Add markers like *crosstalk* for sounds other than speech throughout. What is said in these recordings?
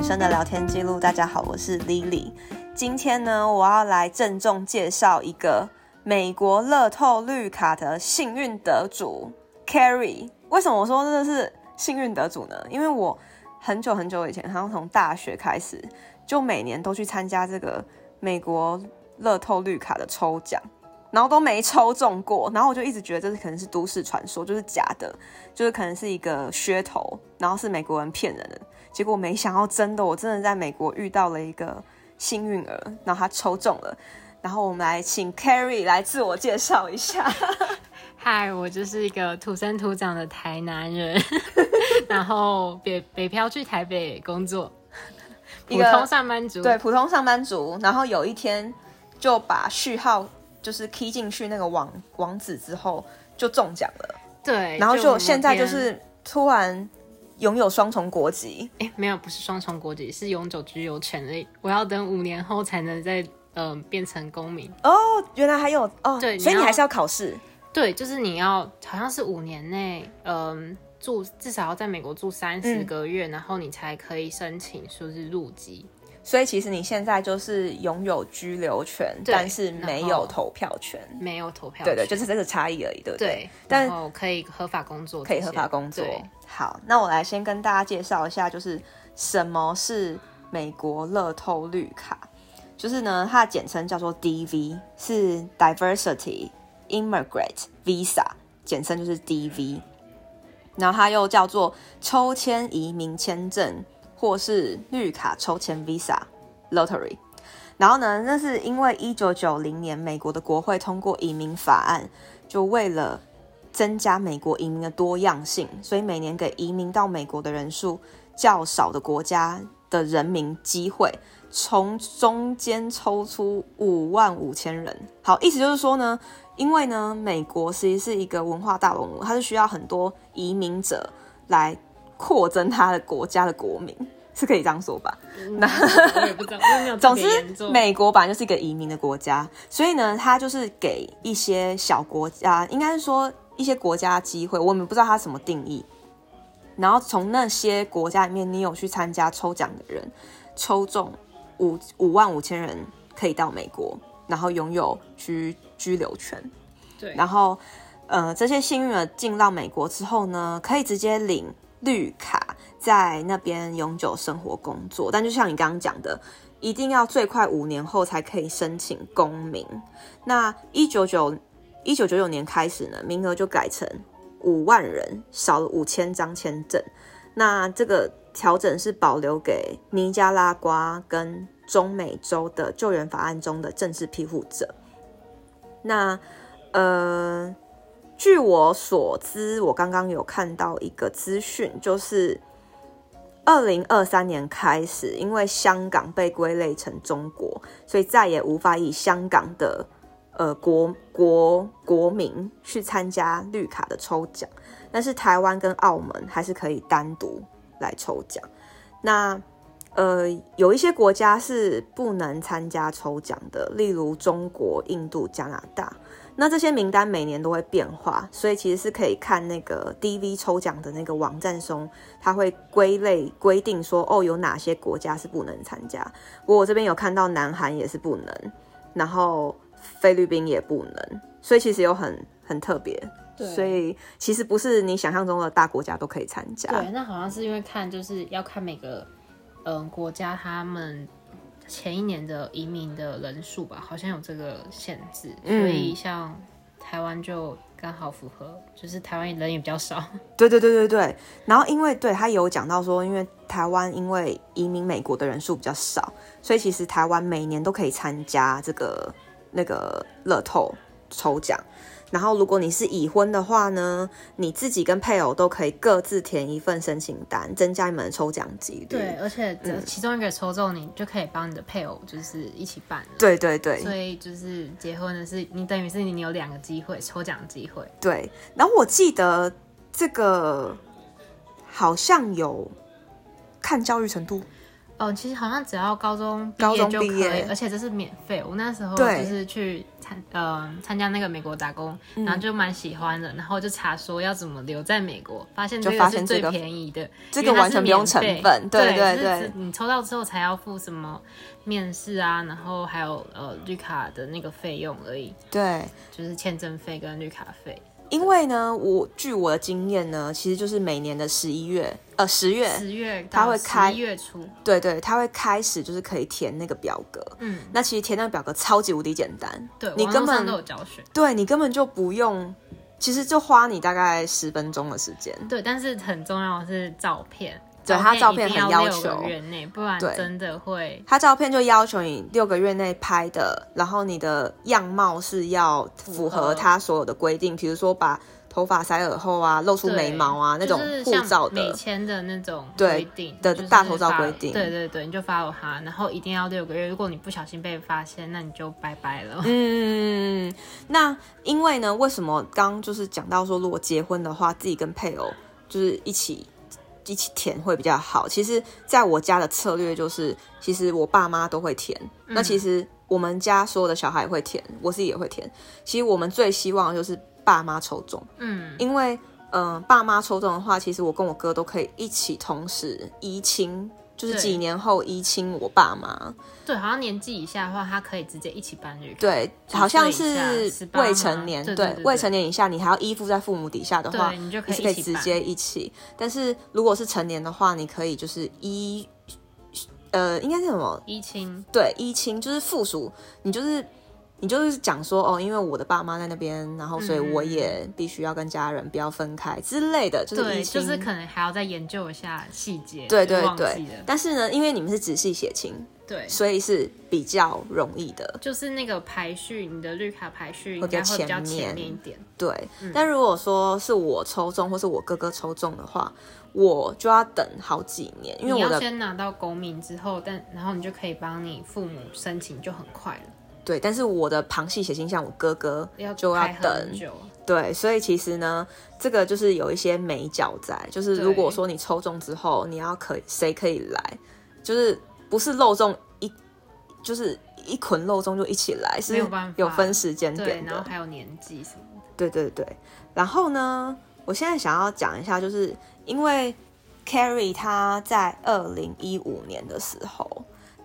人生的聊天记录。大家好，我是 Lily。今天呢，我要来郑重介绍一个美国乐透绿卡的幸运得主 Carrie。为什么我说这是幸运得主呢？因为我很久很久以前，好像从大学开始，就每年都去参加这个美国乐透绿卡的抽奖。然后都没抽中过，然后我就一直觉得这是可能是都市传说，就是假的，就是可能是一个噱头，然后是美国人骗人的。结果没想到真的，我真的在美国遇到了一个幸运儿，然后他抽中了。然后我们来请 Carrie 来自我介绍一下。*laughs* 嗨，我就是一个土生土长的台南人，*laughs* 然后北北漂去台北工作，普通上班族。对，普通上班族。然后有一天就把序号。就是 key 进去那个网网址之后就中奖了，对，然后就现在就是突然拥有双重国籍，哎，没有，不是双重国籍，是永久居留权利。我要等五年后才能再嗯、呃、变成公民。哦，原来还有哦，对，所以你还是要考试。对，就是你要好像是五年内嗯、呃、住至少要在美国住三十个月，嗯，然后你才可以申请说是入籍。所以其实你现在就是拥有居留权，但是没有投票权，没有投票权，对对，就是这个差异而已，对不对？对，但可以合法工作，可以合法工作。好，那我来先跟大家介绍一下，就是什么是美国乐透绿卡，就是呢，它的简称叫做 DV，是 Diversity Immigrant Visa，简称就是 DV，然后它又叫做抽签移民签证。或是绿卡抽签 Visa Lottery，然后呢，那是因为一九九零年美国的国会通过移民法案，就为了增加美国移民的多样性，所以每年给移民到美国的人数较少的国家的人民机会，从中间抽出五万五千人。好，意思就是说呢，因为呢，美国实际是一个文化大熔炉，它是需要很多移民者来。扩增他的国家的国民是可以这样说吧？那、嗯、我也不知道。*laughs* 总之，美国本来就是一个移民的国家，所以呢，他就是给一些小国家，应该是说一些国家机会。我们不知道他什么定义。然后从那些国家里面，你有去参加抽奖的人，抽中五五万五千人可以到美国，然后拥有居居留权。对。然后，呃，这些幸运儿进到美国之后呢，可以直接领。绿卡在那边永久生活工作，但就像你刚刚讲的，一定要最快五年后才可以申请公民。那一九九一九九九年开始呢，名额就改成五万人，少了五千张签证。那这个调整是保留给尼加拉瓜跟中美洲的救援法案中的政治庇护者。那呃。据我所知，我刚刚有看到一个资讯，就是二零二三年开始，因为香港被归类成中国，所以再也无法以香港的呃国国国民去参加绿卡的抽奖，但是台湾跟澳门还是可以单独来抽奖。那呃，有一些国家是不能参加抽奖的，例如中国、印度、加拿大。那这些名单每年都会变化，所以其实是可以看那个 DV 抽奖的那个网站中，它会归类规定说，哦，有哪些国家是不能参加。不过我这边有看到南韩也是不能，然后菲律宾也不能，所以其实有很很特别。对，所以其实不是你想象中的大国家都可以参加。对，那好像是因为看就是要看每个嗯、呃、国家他们。前一年的移民的人数吧，好像有这个限制，嗯、所以像台湾就刚好符合，就是台湾人也比较少。*laughs* 对对对对对。然后因为对他有讲到说，因为台湾因为移民美国的人数比较少，所以其实台湾每年都可以参加这个那个乐透抽奖。然后，如果你是已婚的话呢，你自己跟配偶都可以各自填一份申请单，增加你们的抽奖几率。对，而且其中一个抽中，你就可以帮你的配偶就是一起办。对对对。所以就是结婚的是你，等于是你有两个机会抽奖机会。对。然后我记得这个好像有看教育程度。哦，其实好像只要高中高中毕业就可以，而且这是免费。我那时候就是去参呃参加那个美国打工，嗯、然后就蛮喜欢的，然后就查说要怎么留在美国，发现这个是最便宜的，这个完全不用成本，对对对，对。你抽到之后才要付什么面试啊，然后还有呃绿卡的那个费用而已，对，就是签证费跟绿卡费。因为呢，我据我的经验呢，其实就是每年的十一月，呃，十月，十月，他会开，月初，对对，他会开始就是可以填那个表格，嗯，那其实填那个表格超级无敌简单，对，你根本都有教学，对你根本就不用，其实就花你大概十分钟的时间，对，但是很重要的是照片。对，他照片很要求，不然真的会。他照片就要求你六个月内拍的，然后你的样貌是要符合他所有的规定，比如说把头发塞耳后啊，露出眉毛啊那种护照的美签的那种规定的大头照规定。对对对，你就 follow 他，然后一定要六个月。如果你不小心被发现，那你就拜拜了。嗯，那因为呢，为什么刚就是讲到说，如果结婚的话，自己跟配偶就是一起。一起填会比较好。其实，在我家的策略就是，其实我爸妈都会填。嗯、那其实我们家所有的小孩会填，我自己也会填。其实我们最希望的就是爸妈抽中。嗯，因为，嗯、呃，爸妈抽中的话，其实我跟我哥都可以一起同时移亲。就是几年后移亲我爸妈，对，好像年纪以下的话，他可以直接一起办绿卡。对，好像是未成年，对，未成年以下，你还要依附在父母底下的话，你就可以直接一起。但是如果是成年的话，你可以就是依，呃，应该是什么？依亲。对，依亲就是附属，你就是。你就是讲说哦，因为我的爸妈在那边，然后所以我也必须要跟家人不要分开之类的，就是对，就是可能还要再研究一下细节。对对对。但是呢，因为你们是直系血亲，对，所以是比较容易的。就是那个排序，你的绿卡排序应该会比较前面一点。对。嗯、但如果说是我抽中，或是我哥哥抽中的话，我就要等好几年，因为我要先拿到公民之后，但然后你就可以帮你父母申请，就很快了。对，但是我的旁系血亲像我哥哥就要等，要对，所以其实呢，这个就是有一些美角在，就是如果说你抽中之后，你要可谁可以来，就是不是漏中一，就是一捆漏中就一起来，是有分时间点的，然后还有年纪什么的。对对对，然后呢，我现在想要讲一下，就是因为 Carrie 他在二零一五年的时候。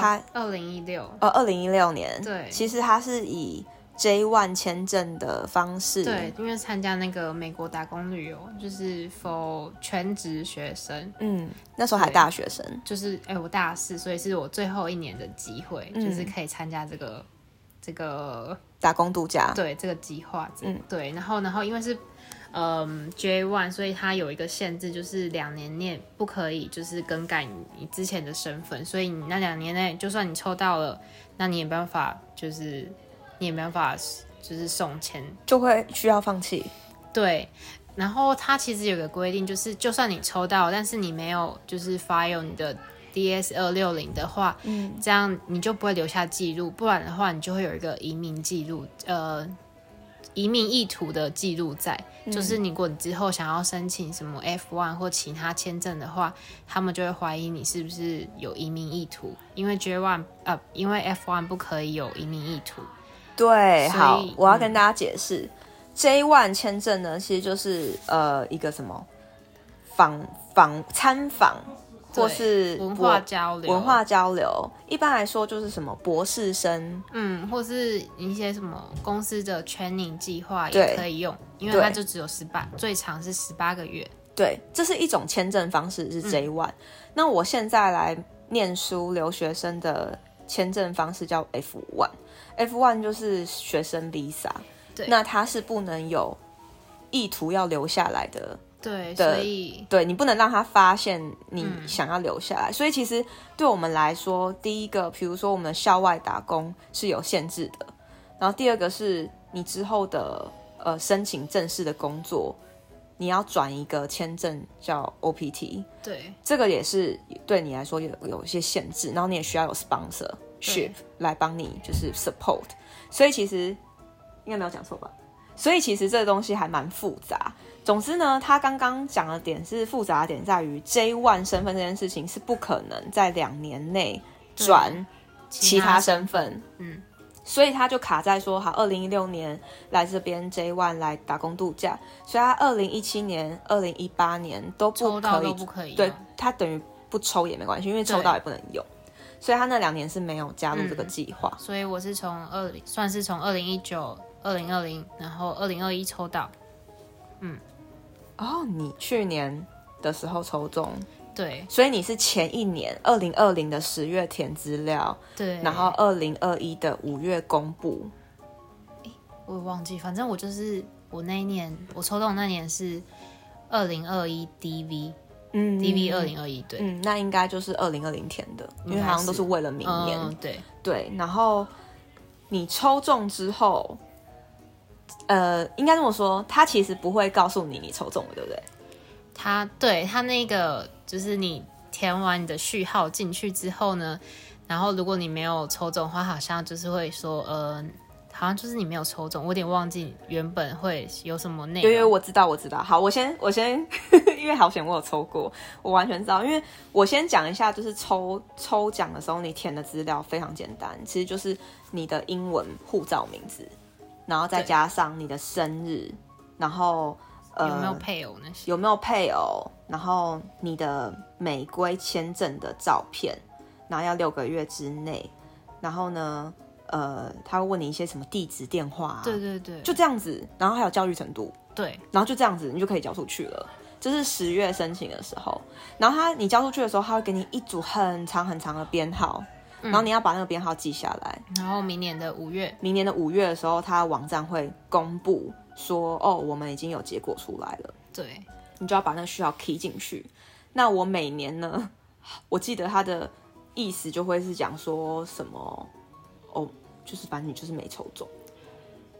他二零一六，呃，二零一六年，对，其实他是以 J one 签证的方式，对，因为参加那个美国打工旅游，就是 for 全职学生，嗯，那时候还大学生，就是哎、欸，我大四，所以是我最后一年的机会，嗯、就是可以参加这个这个打工度假，对，这个计划，嗯，对，然后然后因为是。嗯，J one，所以它有一个限制，就是两年内不可以就是更改你之前的身份，所以你那两年内，就算你抽到了，那你也没办法，就是你也没办法，就是送钱，就会需要放弃。对，然后它其实有个规定，就是就算你抽到，但是你没有就是 file 你的 DS 二六零的话，嗯，这样你就不会留下记录，不然的话你就会有一个移民记录，呃。移民意图的记录在，就是你如果你之后想要申请什么 F1 或其他签证的话，他们就会怀疑你是不是有移民意图，因为 J1 呃，因为 F1 不可以有移民意图。对，好，我要跟大家解释、嗯、J1 签证呢，其实就是呃一个什么？访访参访。或是文化交流，文化交流一般来说就是什么博士生，嗯，或是一些什么公司的 training 计划也可以用，因为它就只有十八，最长是十八个月。对，这是一种签证方式，是 J one。嗯。那我现在来念书留学生的签证方式叫 F one。F one 就是学生 visa，对，那它是不能有意图要留下来的。对，所以对你不能让他发现你想要留下来，嗯，所以其实对我们来说，第一个，比如说我们的校外打工是有限制的，然后第二个是你之后的呃申请正式的工作，你要转一个签证叫 OPT，对，这个也是对你来说有有一些限制，然后你也需要有 sponsorship 来帮你就是 support，所以其实应该没有讲错吧？所以其实这个东西还蛮复杂。总之呢，他刚刚讲的点是复杂的点在于 J One 身份这件事情是不可能在两年内转其他身份。嗯。所以他就卡在说，好，二零一六年来这边 J One 来打工度假，所以他二零一七年、二零一八年都不可以，不可以，对，他等于不抽也没关系，因为抽到也不能用，所以他那两年是没有加入这个计划。嗯，所以我是从二零，算是从二零一九、二零二零，然后二零二一抽到，嗯，哦，你去年的时候抽中。对，所以你是前一年二零二零的十月填资料，对，然后二零二一的五月公布。我也忘记，反正我就是我那一年我抽中那年是二零二一 DV，嗯，DV 二零二一，对，嗯，那应该就是二零二零填的，因为好像都是为了明年，嗯、对。对。然后你抽中之后，呃，应该这么说，他其实不会告诉你你抽中了，对不对？他对他那个。就是你填完你的序号进去之后呢，然后如果你没有抽中的话，好像就是会说，呃，好像就是你没有抽中，我有点忘记原本会有什么内容。因为我知道，我知道。好，我先我先，*laughs* 因为好险我有抽过，我完全知道。因为我先讲一下，就是抽抽奖的时候，你填的资料非常简单，其实就是你的英文护照名字，然后再加上你的生日，然后呃。有没有配偶那些？呃，有没有配偶？然后你的美归签证的照片，然后要六个月之内。然后呢，呃，他会问你一些什么地址、电话啊？对对对，就这样子。然后还有教育程度。对，然后就这样子，你就可以交出去了。这是十月申请的时候。然后他你交出去的时候，他会给你一组很长很长的编号，然后你要把那个编号记下来。然后明年的五月，明年的五月的时候，他网站会公布。说哦，我们已经有结果出来了。对，你就要把那个序号 key 进去。那我每年呢，我记得他的意思就会是讲说什么哦，就是反正你就是没抽中，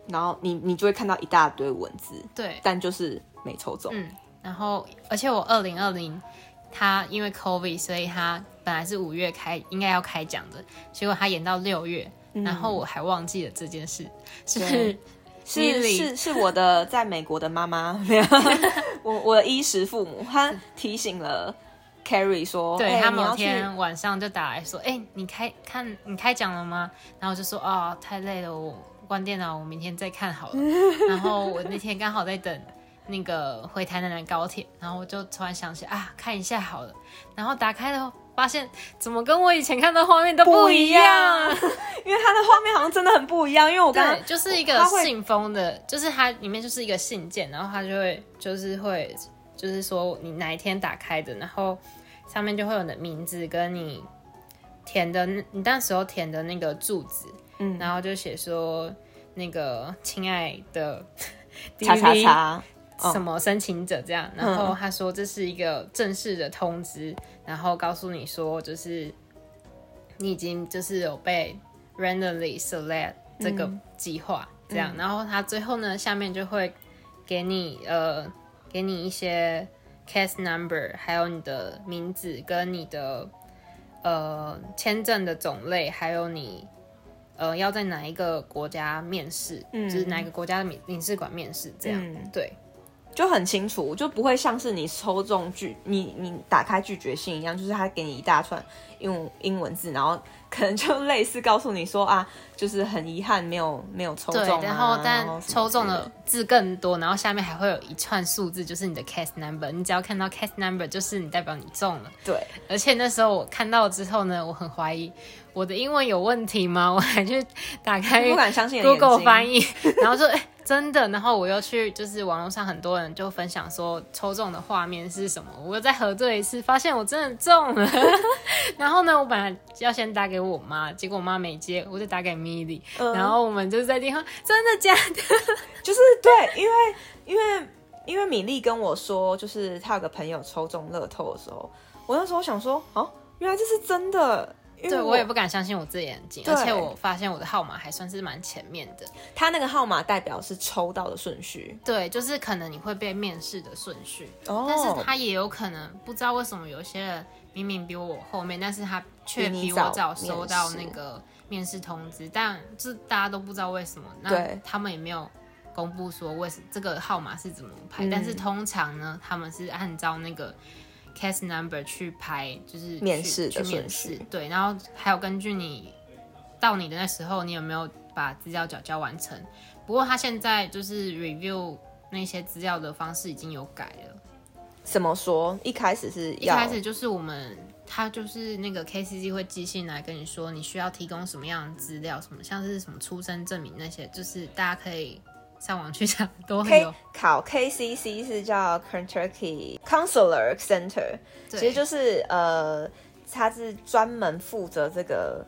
然后你你就会看到一大堆文字。对，但就是没抽中。嗯，然后而且我二零二零，他因为 COVID，所以他本来是五月开应该要开奖的，结果他演到六月，嗯，然后我还忘记了这件事，是。*laughs* 是是是我的在美国的妈妈，没 *laughs* 有我我的衣食父母，他提醒了 Carrie 说，对、欸、他某天晚上就打来说，哎、欸，你开看你开奖了吗？然后我就说，哦，太累了，我关电脑，我明天再看好了。*laughs* 然后我那天刚好在等那个回台南的高铁，然后我就突然想起啊，看一下好了，然后打开了。发现怎么跟我以前看到画面都不一样，*laughs* 因为它的画面好像真的很不一样。因为我刚刚就是一个信封的，就是它里面就是一个信件，然后它就会就是会就是说你哪一天打开的，然后上面就会有你的名字跟你填的你那时候填的那个住址，嗯，然后就写说那个亲爱的 *laughs* 叉叉叉。什么申请者这样，然后他说这是一个正式的通知，嗯、然后告诉你说就是你已经就是有被 randomly select 这个计划这样，嗯、然后他最后呢下面就会给你呃给你一些 case number，还有你的名字跟你的呃签证的种类，还有你呃要在哪一个国家面试，嗯、就是哪一个国家的领领事馆面试这样，嗯、对。就很清楚，就不会像是你抽中拒你你打开拒绝信一样，就是他给你一大串用英文字，然后可能就类似告诉你说 *laughs* 啊，就是很遗憾没有没有抽中啊，对，然后但抽中的字更多，然后下面还会有一串数字，就是你的 case number，你只要看到 case number，就是你代表你中了。对，而且那时候我看到之后呢，我很怀疑我的英文有问题吗？*laughs* 我还去打开不敢相信 Google 翻译，然后说哎。*laughs* 真的，然后我又去，就是网络上很多人就分享说抽中的画面是什么，我又再核对一次，发现我真的中了。*laughs* 然后呢，我本来要先打给我妈，结果我妈没接，我就打给 Milly，嗯，然后我们就在电话，*laughs* 真的假的？就是对，因为因为因为米粒跟我说，就是她有个朋友抽中乐透的时候，我那时候想说，哦，原来这是真的。对，我也不敢相信我自己眼睛，而且我发现我的号码还算是蛮前面的。他那个号码代表是抽到的顺序，对，就是可能你会被面试的顺序。哦，但是他也有可能不知道为什么有些人明明比我后面，但是他却比我早收到那个面试通知，但这大家都不知道为什么。那他们也没有公布说为什这个号码是怎么排，嗯、但是通常呢，他们是按照那个 case number 去排，就是面试去面试，对，然后还有根据你到你的那时候，你有没有把资料缴交完成。不过他现在就是 review 那些资料的方式已经有改了。怎么说？一开始是要，一开始就是我们。他就是那个 KCC 会寄信来跟你说，你需要提供什么样的资料，什么像是什么出生证明那些，就是大家可以上网去查，都很有。考 KCC 是叫 Kentucky Consular Center，其实就是呃，它是专门负责这个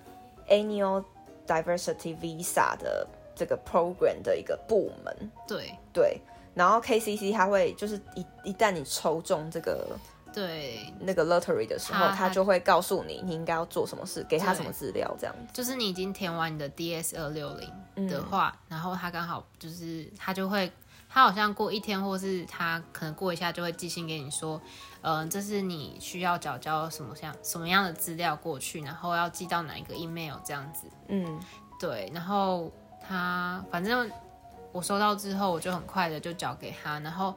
Annual Diversity Visa 的这个 program 的一个部门。对对，然后 KCC 它会就是一一旦你抽中这个。对那个 lottery 的时候，他，他就会告诉你你应该要做什么事，给他什么资料，这样子。就是你已经填完你的 DS 二六零的话，嗯、然后他刚好就是他就会，他好像过一天，或是他可能过一下就会寄信给你说，嗯、呃，这是你需要缴交什么像什么样的资料过去，然后要寄到哪一个 email 这样子。嗯，对。然后他反正我收到之后，我就很快的就缴给他，然后。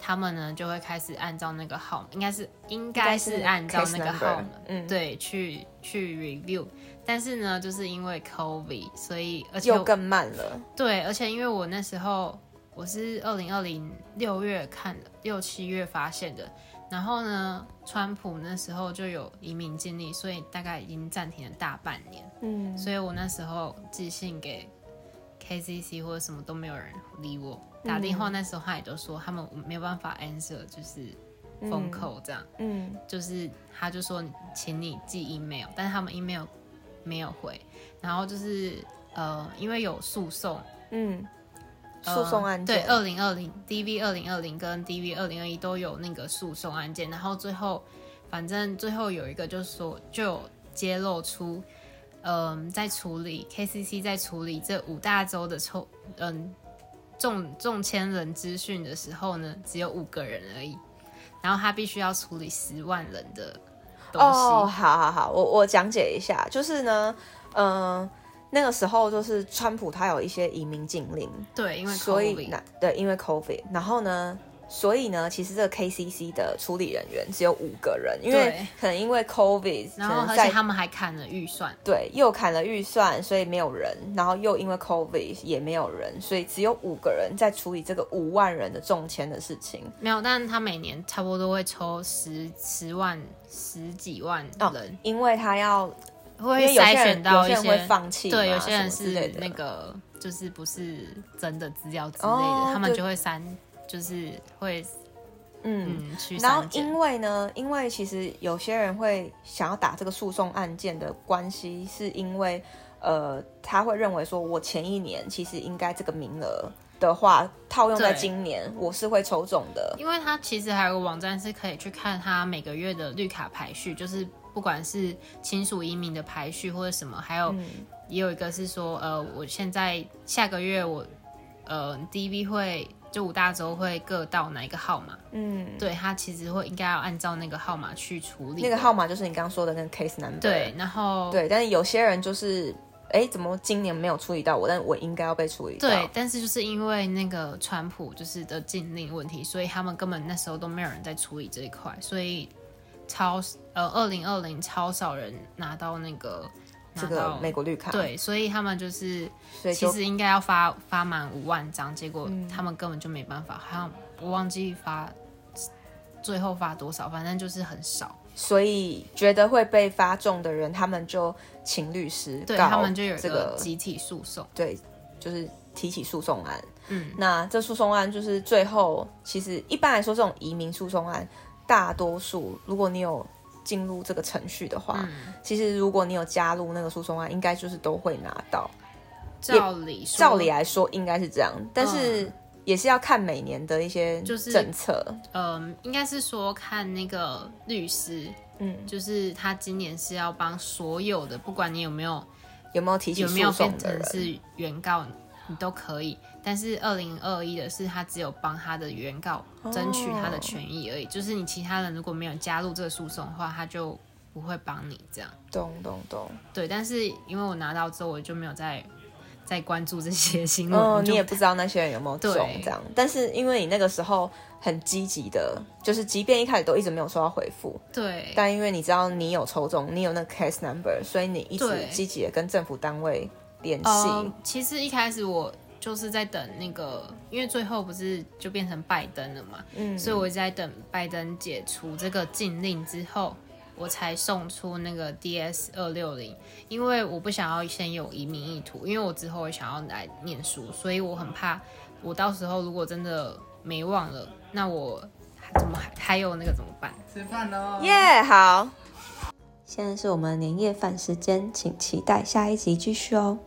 他们呢就会开始按照那个号，应该是应该是按照那个号，嗯，对，去去 review。但是呢，就是因为 COVID，所以而且又更慢了。对，而且因为我那时候我是二零二零六月看的，六七月发现的。然后呢，川普那时候就有移民禁令，所以大概已经暂停了大半年。嗯，所以我那时候寄信给 KCC 或者什么都没有人理我。打电话那时候他也都说他们没有办法 answer，就是 phone call 这样，嗯，就是他就说请你寄 email，但是他们 email 没有回，然后就是呃因为有诉讼，嗯，诉讼案件，对，二零二零 DV 二零二零跟 DV 二零二一都有那个诉讼案件，然后最后反正最后有一个就是说就有揭露出，嗯，在处理 KCC 在处理这五大洲的抽，嗯。中中签人资讯的时候呢，只有五个人而已，然后他必须要处理十万人的东西。哦，好好好，我我讲解一下，就是呢，嗯、呃，那个时候就是川普他有一些移民禁令，对，因为 COVID 所以那对，因为 COVID，然后呢。所以呢，其实这个 KCC 的处理人员只有五个人，因为可能因为 COVID，然后而且他们还砍了预算，对，又砍了预算，所以没有人，然后又因为 COVID 也没有人，所以只有五个人在处理这个五万人的中签的事情。没有，但是他每年差不多都会抽十十万、十几万人，哦、因为他要会筛选到一些，有些人会放弃，对，有些人是那个就是不是真的资料之类的，哦、他们就会删。就是会，嗯，然后因为呢，因为其实有些人会想要打这个诉讼案件的关系，是因为，呃，他会认为说，我前一年其实应该这个名额的话，套用在今年，我是会抽中的。因为他其实还有个网站是可以去看他每个月的绿卡排序，就是不管是亲属移民的排序或者什么，还有、嗯、也有一个是说，呃，我现在下个月我，呃，DV 会。就五大洲会各到哪一个号码？嗯，对，他其实会应该要按照那个号码去处理。那个号码就是你刚刚说的那个 case number。对，然后对，但是有些人就是，哎，怎么今年没有处理到我？但我应该要被处理到。对，但是就是因为那个川普就是的禁令问题，所以他们根本那时候都没有人在处理这一块，所以超呃二零二零超少人拿到那个。这个美国绿卡，对，所以他们就是其实应该要发发满五万张，结果他们根本就没办法，好像我忘记发最后发多少，反正就是很少。所以觉得会被发中的人，他们就请律师，对他们就有这个集体诉讼，对，就是提起诉讼案。嗯，那这诉讼案就是最后，其实一般来说，这种移民诉讼案，大多数如果你有。进入这个程序的话，嗯、其实如果你有加入那个诉讼案，应该就是都会拿到。照理说照理来说应该是这样，但是也是要看每年的一些政策。嗯、呃，应该是说看那个律师，嗯，就是他今年是要帮所有的，不管你有没有有没有提起诉讼的是原告，你都可以。但是二零二一的是，他只有帮他的原告争取他的权益而已。Oh. 就是你其他人如果没有加入这个诉讼的话，他就不会帮你这样。懂懂懂。对，但是因为我拿到之后，我就没有再再关注这些新闻，哦，你也不知道那些人有没有中这样。但是因为你那个时候很积极的，就是即便一开始都一直没有收到回复，对，但因为你知道你有抽中，你有那个 case number，所以你一直积极的跟政府单位联系。呃，其实一开始我就是在等那个，因为最后不是就变成拜登了嘛，嗯，所以我一直在等拜登解除这个禁令之后。我才送出那个 DS 二六零，因为我不想要先有移民意图，因为我之后也想要来念书，所以我很怕我到时候如果真的没忘了，那我怎么还还有那个怎么办？吃饭喽！耶，yeah, 好，现在是我们年夜饭时间，请期待下一集继续哦。